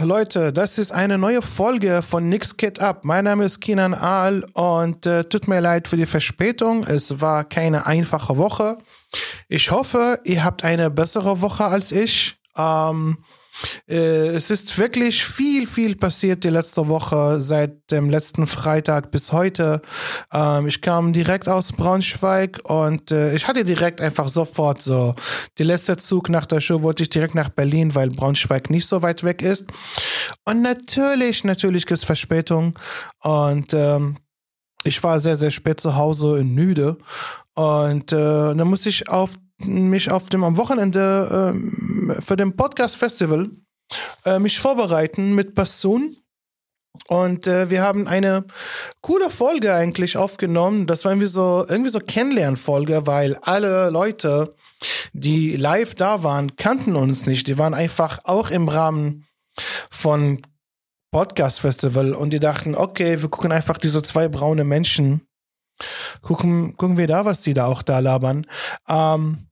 Leute, das ist eine neue Folge von Nix Kit Up. Mein Name ist Kinan Aal und äh, tut mir leid für die Verspätung. Es war keine einfache Woche. Ich hoffe, ihr habt eine bessere Woche als ich. Ähm, äh, es ist wirklich viel, viel passiert die letzte Woche, seit dem letzten Freitag bis heute. Ähm, ich kam direkt aus Braunschweig und äh, ich hatte direkt einfach sofort so, die letzte Zug nach der Show wollte ich direkt nach Berlin, weil Braunschweig nicht so weit weg ist. Und natürlich, natürlich gibt es Verspätung und ähm, ich war sehr, sehr spät zu Hause in Nüde und äh, dann musste ich auf mich auf dem am Wochenende äh, für den Podcast Festival äh, mich vorbereiten mit Passun. Und äh, wir haben eine coole Folge eigentlich aufgenommen. Das war irgendwie so, irgendwie so Kennenlernfolge, weil alle Leute, die live da waren, kannten uns nicht. Die waren einfach auch im Rahmen von Podcast Festival und die dachten, okay, wir gucken einfach diese zwei braune Menschen. Gucken, gucken wir da, was die da auch da labern. Ähm,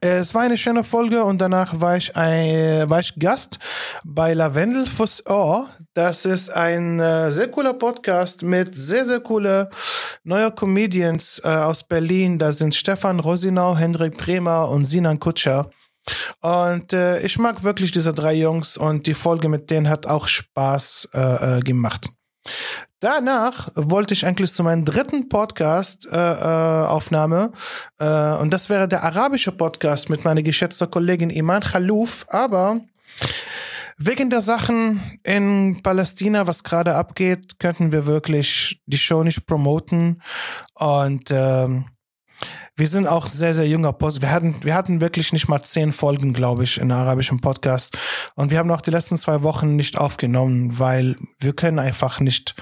es war eine schöne Folge und danach war ich, ein, war ich Gast bei Lavendel fürs Ohr. Das ist ein äh, sehr cooler Podcast mit sehr, sehr coole neue Comedians äh, aus Berlin. Da sind Stefan Rosinau, Hendrik Bremer und Sinan Kutscher. Und äh, ich mag wirklich diese drei Jungs und die Folge mit denen hat auch Spaß äh, äh gemacht. Danach wollte ich eigentlich zu meinem dritten Podcast-Aufnahme äh, äh, und das wäre der arabische Podcast mit meiner geschätzten Kollegin Iman Khalouf, aber wegen der Sachen in Palästina, was gerade abgeht, könnten wir wirklich die Show nicht promoten. Und ähm, wir sind auch sehr, sehr junger Post. Wir hatten, wir hatten wirklich nicht mal zehn Folgen, glaube ich, in arabischem Podcast. Und wir haben auch die letzten zwei Wochen nicht aufgenommen, weil wir können einfach nicht,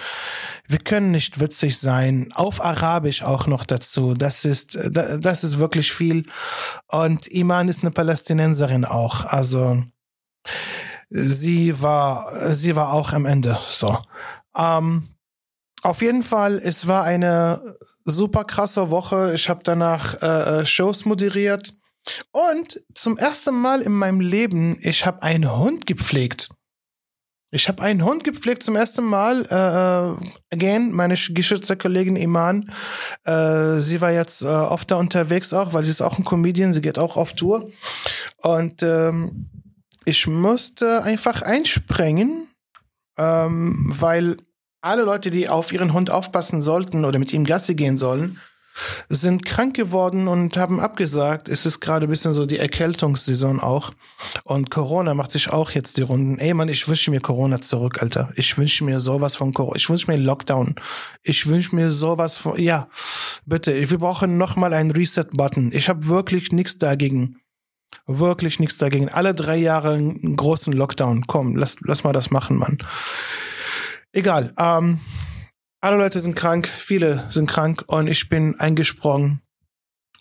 wir können nicht witzig sein. Auf Arabisch auch noch dazu. Das ist, das ist wirklich viel. Und Iman ist eine Palästinenserin auch. Also, sie war, sie war auch am Ende, so. Ähm, auf jeden Fall, es war eine super krasse Woche. Ich habe danach äh, äh, Shows moderiert und zum ersten Mal in meinem Leben, ich habe einen Hund gepflegt. Ich habe einen Hund gepflegt zum ersten Mal. Äh, äh again, meine geschützte Kollegin Iman, äh, sie war jetzt äh, oft da unterwegs auch, weil sie ist auch ein Comedian, sie geht auch auf Tour. Und ähm, ich musste einfach einspringen, ähm, weil alle Leute, die auf ihren Hund aufpassen sollten oder mit ihm Gasse gehen sollen, sind krank geworden und haben abgesagt. Es ist gerade ein bisschen so die Erkältungssaison auch. Und Corona macht sich auch jetzt die Runden. Ey Mann, ich wünsche mir Corona zurück, Alter. Ich wünsche mir sowas von Corona. Ich wünsche mir Lockdown. Ich wünsche mir sowas von, ja, bitte. Wir brauchen nochmal einen Reset-Button. Ich habe wirklich nichts dagegen. Wirklich nichts dagegen. Alle drei Jahre einen großen Lockdown. Komm, lass, lass mal das machen, Mann. Egal. Ähm, alle Leute sind krank, viele sind krank und ich bin eingesprungen.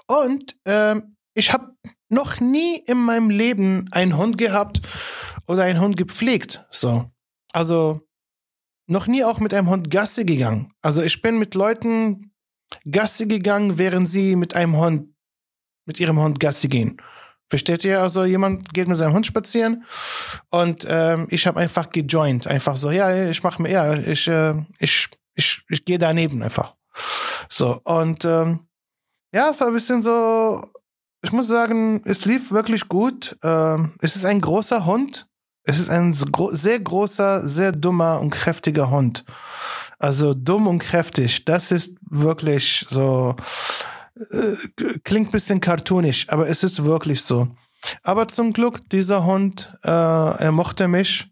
Und ähm, ich habe noch nie in meinem Leben einen Hund gehabt oder einen Hund gepflegt. So. Also noch nie auch mit einem Hund Gasse gegangen. Also ich bin mit Leuten Gasse gegangen, während sie mit einem Hund, mit ihrem Hund Gasse gehen. Versteht ihr? Also jemand geht mit seinem Hund spazieren und ähm, ich habe einfach gejoint, einfach so, ja, ich mache mir, ja, ich, äh, ich, ich, ich gehe daneben einfach. So und ähm, ja, es war ein bisschen so. Ich muss sagen, es lief wirklich gut. Ähm, es ist ein großer Hund. Es ist ein sehr großer, sehr dummer und kräftiger Hund. Also dumm und kräftig. Das ist wirklich so äh, klingt bisschen cartoonisch, aber es ist wirklich so. Aber zum Glück, dieser Hund, äh, er mochte mich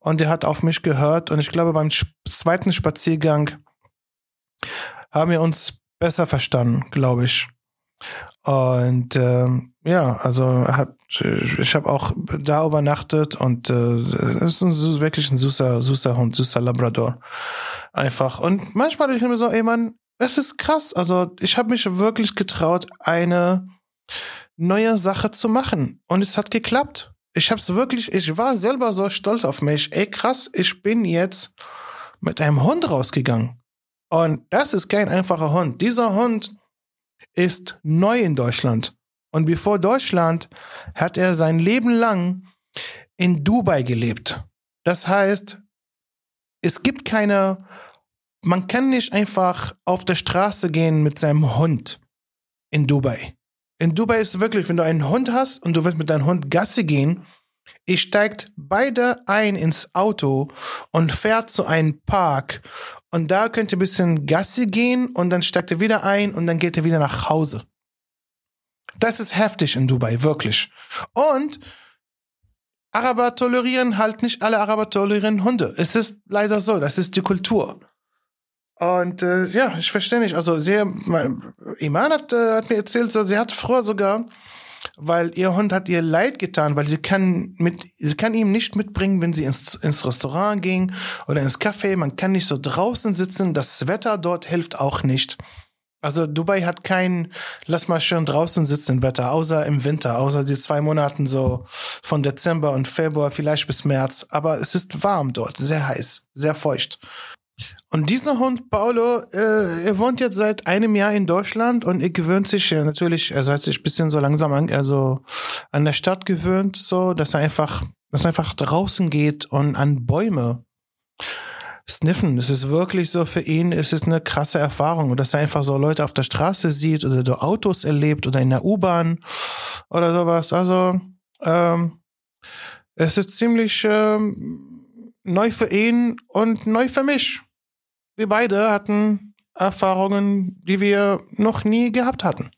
und er hat auf mich gehört. Und ich glaube, beim zweiten Spaziergang haben wir uns besser verstanden, glaube ich. Und ähm, ja, also hat, ich habe auch da übernachtet und äh, es ist ein, wirklich ein süßer, süßer Hund, süßer Labrador. Einfach. Und manchmal denke ich mir so, ey Mann, es ist krass. Also ich habe mich wirklich getraut, eine neue Sache zu machen. Und es hat geklappt. Ich habe es wirklich, ich war selber so stolz auf mich. Ey, krass, ich bin jetzt mit einem Hund rausgegangen. Und das ist kein einfacher Hund. Dieser Hund ist neu in Deutschland. Und bevor Deutschland hat er sein Leben lang in Dubai gelebt. Das heißt, es gibt keine, man kann nicht einfach auf der Straße gehen mit seinem Hund in Dubai. In Dubai ist wirklich, wenn du einen Hund hast und du willst mit deinem Hund Gasse gehen, ihr steigt beide ein ins Auto und fährt zu einem Park und da könnt ihr ein bisschen Gasse gehen und dann steigt ihr wieder ein und dann geht ihr wieder nach Hause. Das ist heftig in Dubai, wirklich. Und Araber tolerieren halt nicht alle Araber tolerieren Hunde. Es ist leider so, das ist die Kultur. Und äh, ja, ich verstehe nicht. Also sie, mein, Iman hat, äh, hat mir erzählt, so, sie hat früher sogar, weil ihr Hund hat ihr leid getan, weil sie kann mit, sie kann ihm nicht mitbringen, wenn sie ins, ins Restaurant ging oder ins Café. Man kann nicht so draußen sitzen. Das Wetter dort hilft auch nicht. Also Dubai hat kein, lass mal schön draußen sitzen Wetter, außer im Winter, außer die zwei Monaten so von Dezember und Februar, vielleicht bis März. Aber es ist warm dort, sehr heiß, sehr feucht. Und dieser Hund, Paolo, äh, er wohnt jetzt seit einem Jahr in Deutschland und er gewöhnt sich äh, natürlich, er hat sich ein bisschen so langsam an, also an der Stadt gewöhnt, so, dass er einfach, dass er einfach draußen geht und an Bäume sniffen. Es ist wirklich so für ihn, es ist eine krasse Erfahrung. Dass er einfach so Leute auf der Straße sieht oder du Autos erlebt oder in der U-Bahn oder sowas. Also, ähm, es ist ziemlich ähm, neu für ihn und neu für mich. Wir beide hatten Erfahrungen, die wir noch nie gehabt hatten.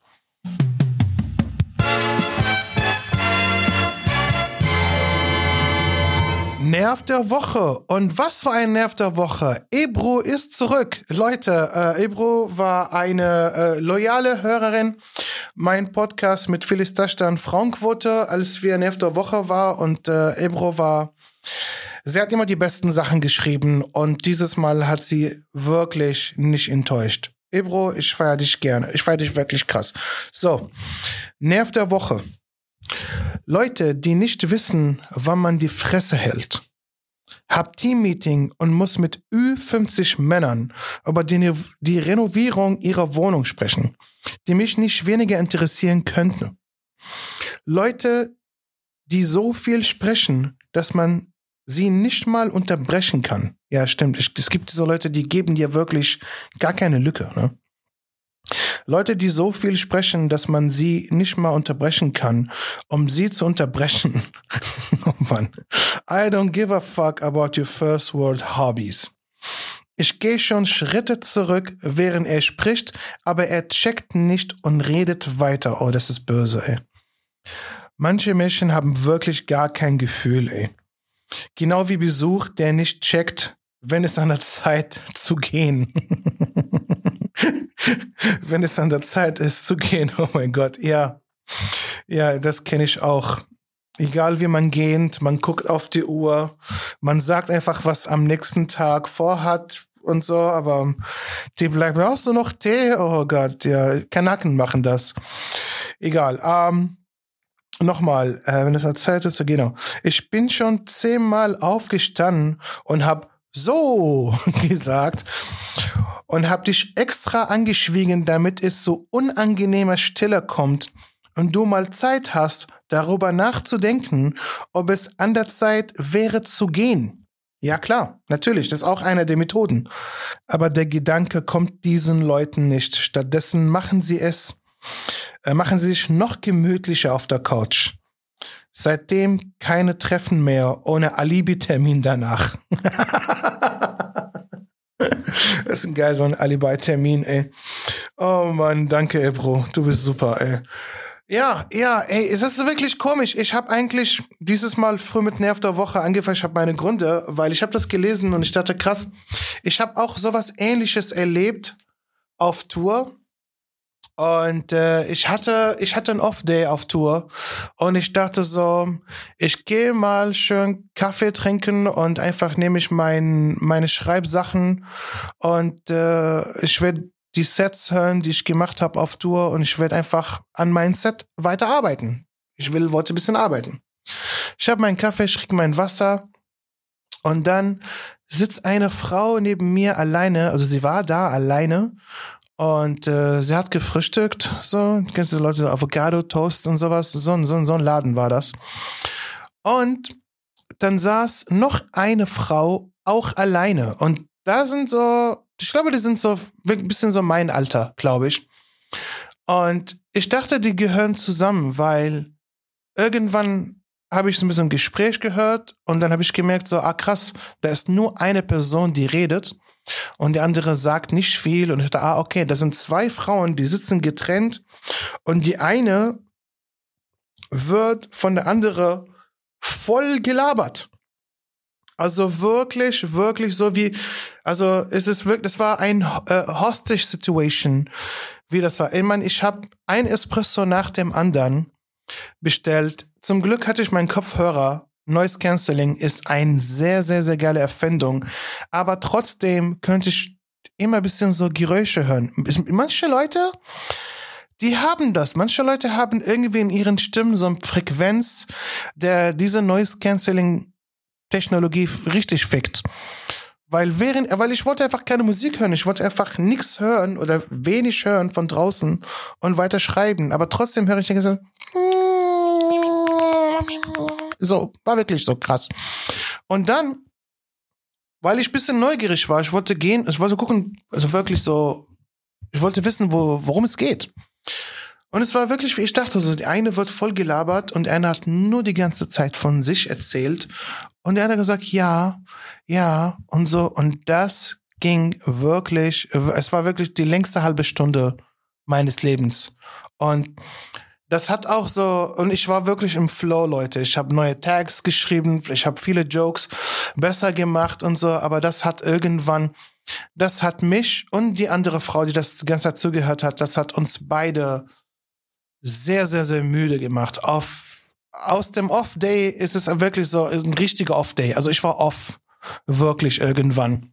Nerv der Woche. Und was für ein Nerv der Woche. Ebro ist zurück. Leute, äh, Ebro war eine äh, loyale Hörerin. Mein Podcast mit Phyllis Tastan Frauenquote, als wir Nerv der Woche war. Und äh, Ebro war, sie hat immer die besten Sachen geschrieben. Und dieses Mal hat sie wirklich nicht enttäuscht. Ebro, ich feiere dich gerne. Ich feiere dich wirklich krass. So, Nerv der Woche. Leute, die nicht wissen, wann man die Fresse hält. Hab Teammeeting und muss mit Ü50 Männern über die, die Renovierung ihrer Wohnung sprechen, die mich nicht weniger interessieren könnten. Leute, die so viel sprechen, dass man sie nicht mal unterbrechen kann. Ja, stimmt. Es gibt so Leute, die geben dir wirklich gar keine Lücke. Ne? Leute, die so viel sprechen, dass man sie nicht mal unterbrechen kann, um sie zu unterbrechen. oh Mann. I don't give a fuck about your first world hobbies. Ich gehe schon Schritte zurück, während er spricht, aber er checkt nicht und redet weiter. Oh, das ist böse, ey. Manche Menschen haben wirklich gar kein Gefühl, ey. Genau wie Besuch, der nicht checkt, wenn es an der Zeit zu gehen. wenn es an der Zeit ist zu gehen. Oh mein Gott, ja. Ja, das kenne ich auch. Egal wie man geht, man guckt auf die Uhr, man sagt einfach, was am nächsten Tag vorhat und so, aber die bleiben auch so noch Tee. Oh Gott, ja, Kanaken machen das. Egal. Ähm, Nochmal, äh, wenn es an Zeit ist, so genau. Ich bin schon zehnmal aufgestanden und hab so gesagt und hab dich extra angeschwiegen, damit es so unangenehmer Stille kommt und du mal Zeit hast, darüber nachzudenken, ob es an der Zeit wäre zu gehen. Ja klar, natürlich, das ist auch eine der Methoden. Aber der Gedanke kommt diesen Leuten nicht. Stattdessen machen sie es, äh, machen sie sich noch gemütlicher auf der Couch. Seitdem keine Treffen mehr ohne Alibi-Termin danach. Das ist ein geil, so ein Alibi-Termin, ey. Oh Mann, danke, Ebro. Du bist super, ey. Ja, ja, ey, es ist wirklich komisch. Ich habe eigentlich dieses Mal früh mit Nerv der Woche angefangen. Ich habe meine Gründe, weil ich habe das gelesen und ich dachte, krass, ich habe auch sowas ähnliches erlebt auf Tour. Und äh, ich hatte, ich hatte einen Off-Day auf Tour und ich dachte so, ich gehe mal schön Kaffee trinken und einfach nehme ich mein, meine Schreibsachen und äh, ich werde die Sets hören, die ich gemacht habe auf Tour und ich werde einfach an meinem Set weiterarbeiten. Ich will, wollte ein bisschen arbeiten. Ich habe meinen Kaffee, ich krieg mein Wasser und dann sitzt eine Frau neben mir alleine, also sie war da alleine und äh, sie hat gefrühstückt, so, kennst du Leute, Avocado, Toast und sowas, so, so, so ein Laden war das. Und dann saß noch eine Frau auch alleine. Und da sind so, ich glaube, die sind so ein bisschen so mein Alter, glaube ich. Und ich dachte, die gehören zusammen, weil irgendwann habe ich so ein bisschen Gespräch gehört und dann habe ich gemerkt, so, ah krass, da ist nur eine Person, die redet und die andere sagt nicht viel und ich ah okay, da sind zwei Frauen, die sitzen getrennt und die eine wird von der andere voll gelabert. Also wirklich, wirklich so wie, also es ist wirklich, das war ein äh, Hostage-Situation, wie das war. Ich meine, ich habe ein Espresso nach dem anderen bestellt. Zum Glück hatte ich meinen Kopfhörer. Noise Cancelling ist eine sehr, sehr, sehr geile Erfindung. Aber trotzdem könnte ich immer ein bisschen so Geräusche hören. Manche Leute, die haben das. Manche Leute haben irgendwie in ihren Stimmen so eine Frequenz, der diese Noise Cancelling Technologie richtig fickt. Weil während, weil ich wollte einfach keine Musik hören, ich wollte einfach nichts hören oder wenig hören von draußen und weiter schreiben. Aber trotzdem höre ich so, so, war wirklich so krass. Und dann, weil ich bisschen neugierig war, ich wollte gehen, ich wollte gucken, also wirklich so, ich wollte wissen, wo, worum es geht. Und es war wirklich, wie ich dachte, so, die eine wird voll gelabert und einer hat nur die ganze Zeit von sich erzählt. Und der andere gesagt, ja, ja, und so. Und das ging wirklich, es war wirklich die längste halbe Stunde meines Lebens. Und das hat auch so, und ich war wirklich im Flow, Leute. Ich habe neue Tags geschrieben, ich habe viele Jokes besser gemacht und so, aber das hat irgendwann, das hat mich und die andere Frau, die das die ganze Zeit zugehört hat, das hat uns beide sehr, sehr, sehr müde gemacht. Auf, aus dem Off-Day ist es wirklich so ein richtiger Off-Day. Also ich war off, wirklich irgendwann.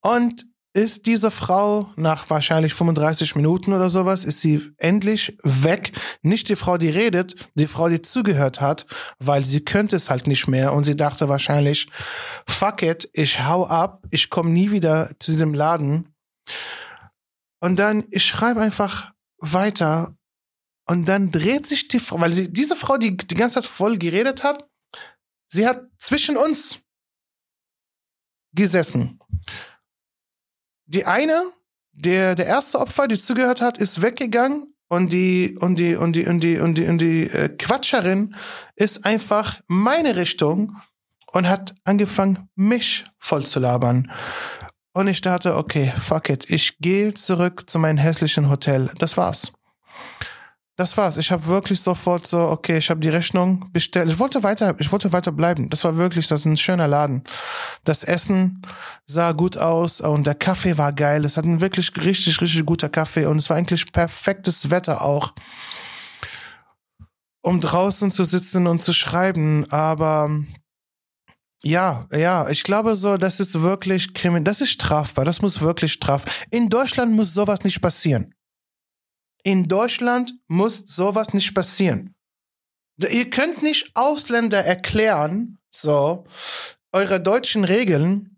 Und ist diese Frau nach wahrscheinlich 35 Minuten oder sowas, ist sie endlich weg. Nicht die Frau, die redet, die Frau, die zugehört hat, weil sie könnte es halt nicht mehr und sie dachte wahrscheinlich, fuck it, ich hau ab, ich komme nie wieder zu diesem Laden. Und dann, ich schreibe einfach weiter und dann dreht sich die Frau, weil sie, diese Frau, die die ganze Zeit voll geredet hat, sie hat zwischen uns gesessen. Die eine, der, der erste Opfer, die zugehört hat, ist weggegangen und die, und die, und die, und die, und die, und die äh, Quatscherin ist einfach meine Richtung und hat angefangen, mich voll zu labern. Und ich dachte, okay, fuck it, ich gehe zurück zu meinem hässlichen Hotel. Das war's das war's. Ich habe wirklich sofort so, okay, ich habe die Rechnung bestellt. Ich wollte weiter, ich wollte weiter bleiben. Das war wirklich, das ist ein schöner Laden. Das Essen sah gut aus und der Kaffee war geil. Es hat ein wirklich richtig, richtig guter Kaffee und es war eigentlich perfektes Wetter auch, um draußen zu sitzen und zu schreiben. Aber ja, ja, ich glaube so, das ist wirklich kriminell. Das ist strafbar. Das muss wirklich strafbar. In Deutschland muss sowas nicht passieren. In Deutschland muss sowas nicht passieren. Ihr könnt nicht Ausländer erklären, so, eure deutschen Regeln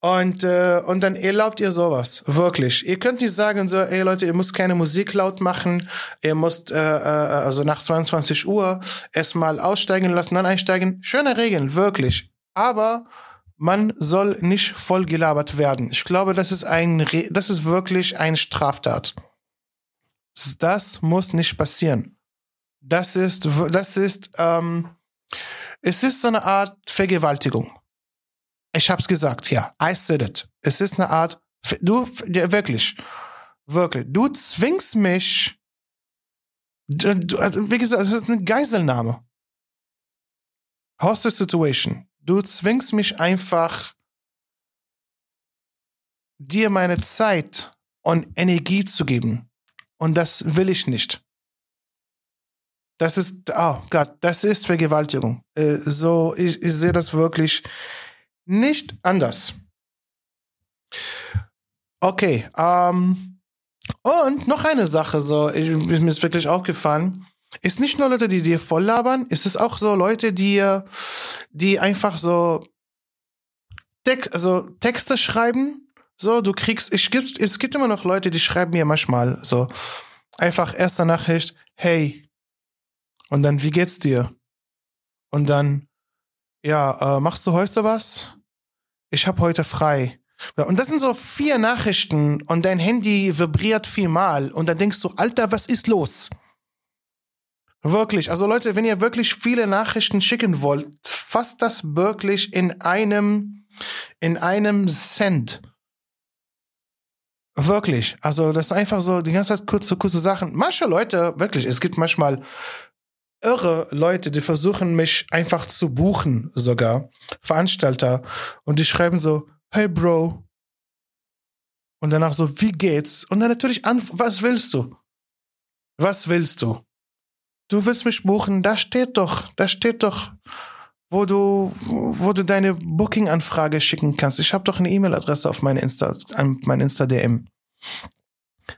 und, äh, und dann erlaubt ihr sowas. Wirklich. Ihr könnt nicht sagen so, ey Leute, ihr müsst keine Musik laut machen, ihr müsst äh, äh, also nach 22 Uhr erstmal aussteigen lassen, dann einsteigen. Schöne Regeln, wirklich. Aber man soll nicht voll gelabert werden. Ich glaube, das ist ein, Re das ist wirklich ein Straftat. Das muss nicht passieren. Das ist, das ist, ähm, es ist so eine Art Vergewaltigung. Ich hab's gesagt, ja. I said it. Es ist eine Art, du, ja, wirklich, wirklich, du zwingst mich, du, wie gesagt, es ist eine Geiselnahme. Hostage Situation. Du zwingst mich einfach, dir meine Zeit und Energie zu geben. Und das will ich nicht. Das ist, oh Gott, das ist Vergewaltigung. Äh, so, ich, ich sehe das wirklich nicht anders. Okay, ähm, und noch eine Sache, so, ich, mir ist wirklich aufgefallen, ist nicht nur Leute, die dir voll labern, ist es auch so Leute, die, die einfach so Text, also Texte schreiben so, du kriegst, ich gibt, es gibt immer noch Leute, die schreiben mir manchmal so einfach erste Nachricht, hey. Und dann, wie geht's dir? Und dann, ja, äh, machst du heute was? Ich habe heute frei. Und das sind so vier Nachrichten und dein Handy vibriert viermal und dann denkst du, Alter, was ist los? Wirklich, also Leute, wenn ihr wirklich viele Nachrichten schicken wollt, fasst das wirklich in einem, in einem Cent. Wirklich. Also, das ist einfach so die ganze Zeit kurze, kurze Sachen. Manche Leute, wirklich, es gibt manchmal irre Leute, die versuchen mich einfach zu buchen, sogar. Veranstalter. Und die schreiben so, hey Bro. Und danach so, wie geht's? Und dann natürlich an, was willst du? Was willst du? Du willst mich buchen? Da steht doch, da steht doch, wo du, wo du deine Booking-Anfrage schicken kannst. Ich habe doch eine E-Mail-Adresse auf meine Insta, an mein Insta-DM.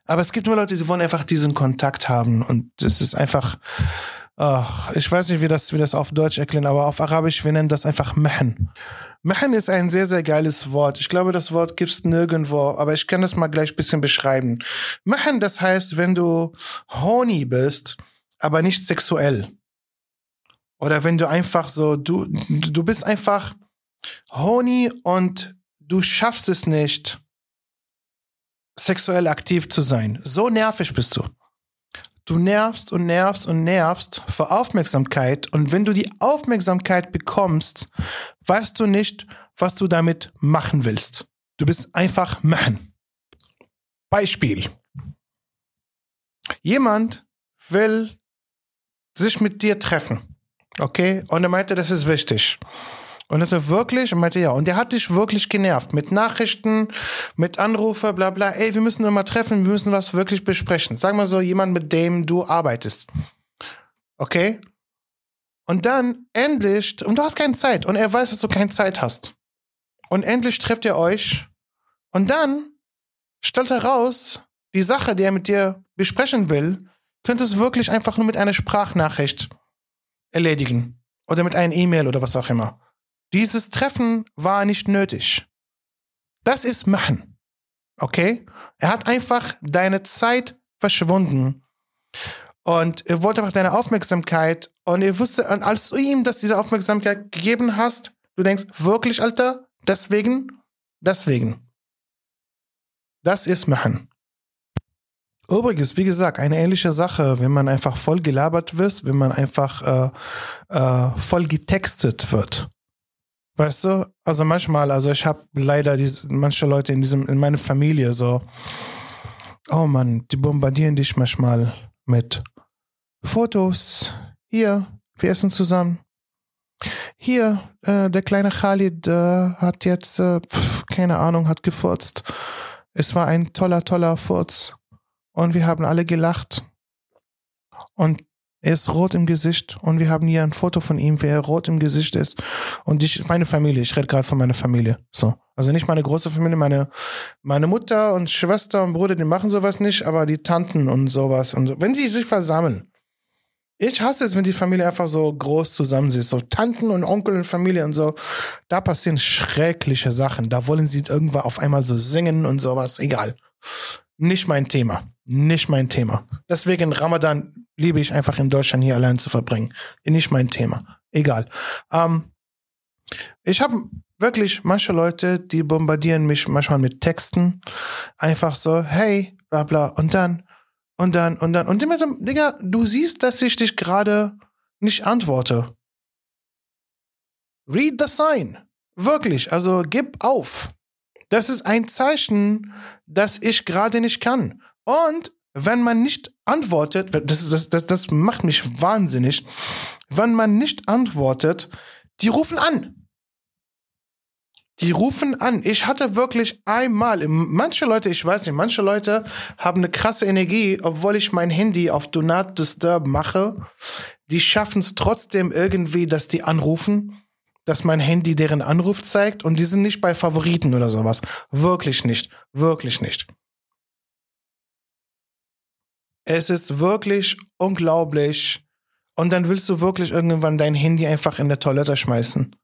Aber es gibt nur Leute, die wollen einfach diesen Kontakt haben und es ist einfach, ach, ich weiß nicht, wie das, wie das auf Deutsch erklären, aber auf Arabisch, wir nennen das einfach Mehen. Mehen ist ein sehr, sehr geiles Wort. Ich glaube, das Wort gibt's nirgendwo, aber ich kann das mal gleich bisschen beschreiben. Mehen, das heißt, wenn du horny bist, aber nicht sexuell. Oder wenn du einfach so, du, du bist einfach horny und du schaffst es nicht, sexuell aktiv zu sein. So nervig bist du. Du nervst und nervst und nervst für Aufmerksamkeit und wenn du die Aufmerksamkeit bekommst, weißt du nicht, was du damit machen willst. Du bist einfach machen. Beispiel. Jemand will sich mit dir treffen. Okay? Und er meinte, das ist wichtig. Und er wirklich, und meinte ja, und der hat dich wirklich genervt mit Nachrichten, mit Anrufe, bla bla. Ey, wir müssen mal treffen, wir müssen was wirklich besprechen. Sag mal so, jemand, mit dem du arbeitest. Okay? Und dann endlich, und du hast keine Zeit, und er weiß, dass du keine Zeit hast. Und endlich trefft ihr euch. Und dann stellt er raus, die Sache, die er mit dir besprechen will, könnte es wirklich einfach nur mit einer Sprachnachricht erledigen. Oder mit einer E-Mail oder was auch immer. Dieses Treffen war nicht nötig. Das ist machen. Okay? Er hat einfach deine Zeit verschwunden. Und er wollte einfach deine Aufmerksamkeit. Und er wusste, und als du ihm das diese Aufmerksamkeit gegeben hast, du denkst, wirklich, Alter? Deswegen? Deswegen. Das ist machen. Übrigens, wie gesagt, eine ähnliche Sache, wenn man einfach voll gelabert wird, wenn man einfach äh, äh, voll getextet wird. Weißt du? Also manchmal, also ich habe leider diese, manche Leute in diesem, in meiner Familie so, oh Mann, die bombardieren dich manchmal mit Fotos. Hier, wir essen zusammen. Hier, äh, der kleine Khalid äh, hat jetzt, äh, pf, keine Ahnung, hat gefurzt. Es war ein toller, toller Furz. Und wir haben alle gelacht. Und er ist rot im Gesicht und wir haben hier ein Foto von ihm, wie er rot im Gesicht ist. Und ich, meine Familie, ich rede gerade von meiner Familie. So. Also nicht meine große Familie, meine, meine Mutter und Schwester und Bruder, die machen sowas nicht, aber die Tanten und sowas. Und wenn sie sich versammeln. Ich hasse es, wenn die Familie einfach so groß zusammen ist. So Tanten und Onkel und Familie und so. Da passieren schreckliche Sachen. Da wollen sie irgendwann auf einmal so singen und sowas. Egal. Nicht mein Thema. Nicht mein Thema. Deswegen Ramadan liebe ich einfach in Deutschland hier allein zu verbringen. Nicht mein Thema. Egal. Ähm, ich habe wirklich manche Leute, die bombardieren mich manchmal mit Texten. Einfach so, hey, bla bla, und dann, und dann, und dann. Und immer so, Digga, du siehst, dass ich dich gerade nicht antworte. Read the sign. Wirklich, also gib auf. Das ist ein Zeichen, dass ich gerade nicht kann. Und wenn man nicht antwortet, das, das, das, das macht mich wahnsinnig, wenn man nicht antwortet, die rufen an. Die rufen an. Ich hatte wirklich einmal, manche Leute, ich weiß nicht, manche Leute haben eine krasse Energie, obwohl ich mein Handy auf Do Not Disturb mache. Die schaffen es trotzdem irgendwie, dass die anrufen, dass mein Handy deren Anruf zeigt und die sind nicht bei Favoriten oder sowas. Wirklich nicht. Wirklich nicht. Es ist wirklich unglaublich. Und dann willst du wirklich irgendwann dein Handy einfach in der Toilette schmeißen.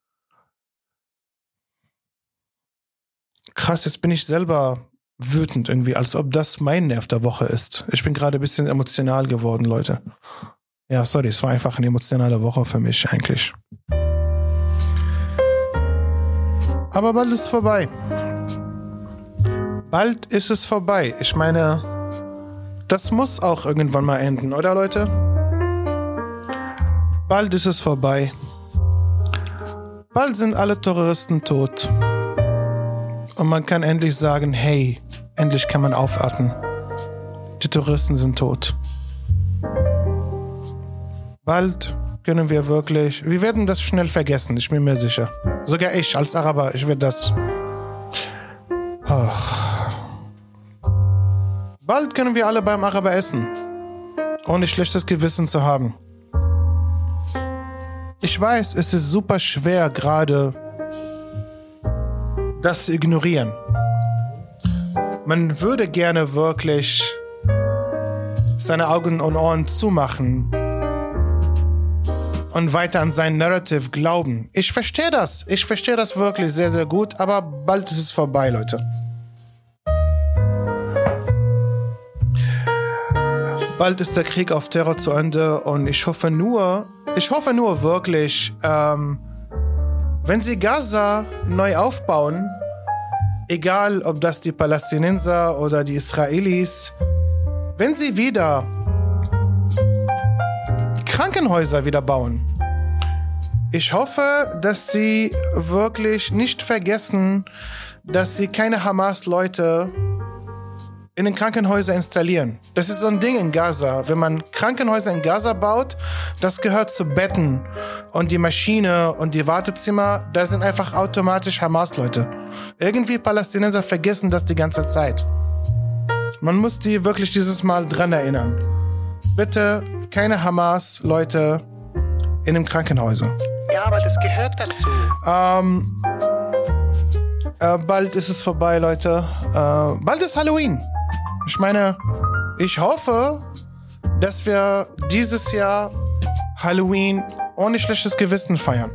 Krass, jetzt bin ich selber wütend irgendwie, als ob das mein Nerv der Woche ist. Ich bin gerade ein bisschen emotional geworden, Leute. Ja, sorry, es war einfach eine emotionale Woche für mich eigentlich. Aber bald ist es vorbei. Bald ist es vorbei. Ich meine, das muss auch irgendwann mal enden, oder Leute? Bald ist es vorbei. Bald sind alle Terroristen tot. Und man kann endlich sagen, hey, endlich kann man aufatmen. Die Touristen sind tot. Bald können wir wirklich, wir werden das schnell vergessen, ich bin mir sicher. Sogar ich als Araber, ich werde das. Ach. Bald können wir alle beim Araber essen, ohne schlechtes Gewissen zu haben. Ich weiß, es ist super schwer gerade das zu ignorieren. Man würde gerne wirklich seine Augen und Ohren zumachen und weiter an sein Narrative glauben. Ich verstehe das. Ich verstehe das wirklich sehr, sehr gut, aber bald ist es vorbei, Leute. Bald ist der Krieg auf Terror zu Ende und ich hoffe nur, ich hoffe nur wirklich, ähm, wenn sie Gaza neu aufbauen, egal ob das die Palästinenser oder die Israelis, wenn sie wieder Krankenhäuser wieder bauen, ich hoffe, dass sie wirklich nicht vergessen, dass sie keine Hamas-Leute in den Krankenhäusern installieren. Das ist so ein Ding in Gaza. Wenn man Krankenhäuser in Gaza baut, das gehört zu Betten und die Maschine und die Wartezimmer, da sind einfach automatisch Hamas-Leute. Irgendwie Palästinenser vergessen das die ganze Zeit. Man muss die wirklich dieses Mal dran erinnern. Bitte keine Hamas-Leute in den Krankenhäusern. Ja, aber das gehört dazu. Ähm, äh, bald ist es vorbei, Leute. Äh, bald ist Halloween. Ich meine, ich hoffe, dass wir dieses Jahr Halloween ohne schlechtes Gewissen feiern.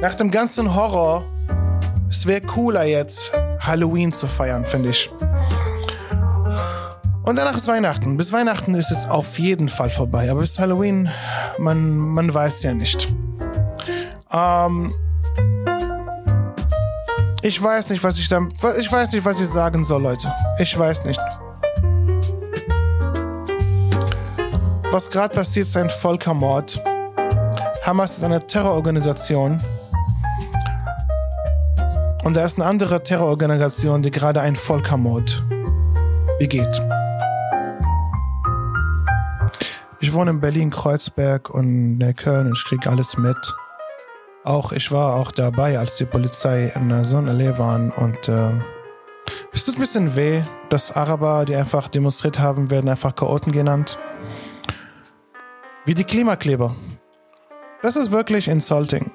Nach dem ganzen Horror, es wäre cooler jetzt, Halloween zu feiern, finde ich. Und danach ist Weihnachten. Bis Weihnachten ist es auf jeden Fall vorbei. Aber bis Halloween, man, man weiß ja nicht. Ähm, ich weiß nicht, was ich dann. Ich weiß nicht, was ich sagen soll, Leute. Ich weiß nicht. Was gerade passiert, ist ein Völkermord. Hamas ist eine Terrororganisation. Und da ist eine andere Terrororganisation, die gerade einen Völkermord begeht. Ich wohne in Berlin-Kreuzberg und in Köln und ich kriege alles mit auch, ich war auch dabei, als die Polizei in der Sonnenallee waren und äh, es tut ein bisschen weh, dass Araber, die einfach demonstriert haben, werden einfach Chaoten genannt. Wie die Klimakleber. Das ist wirklich insulting.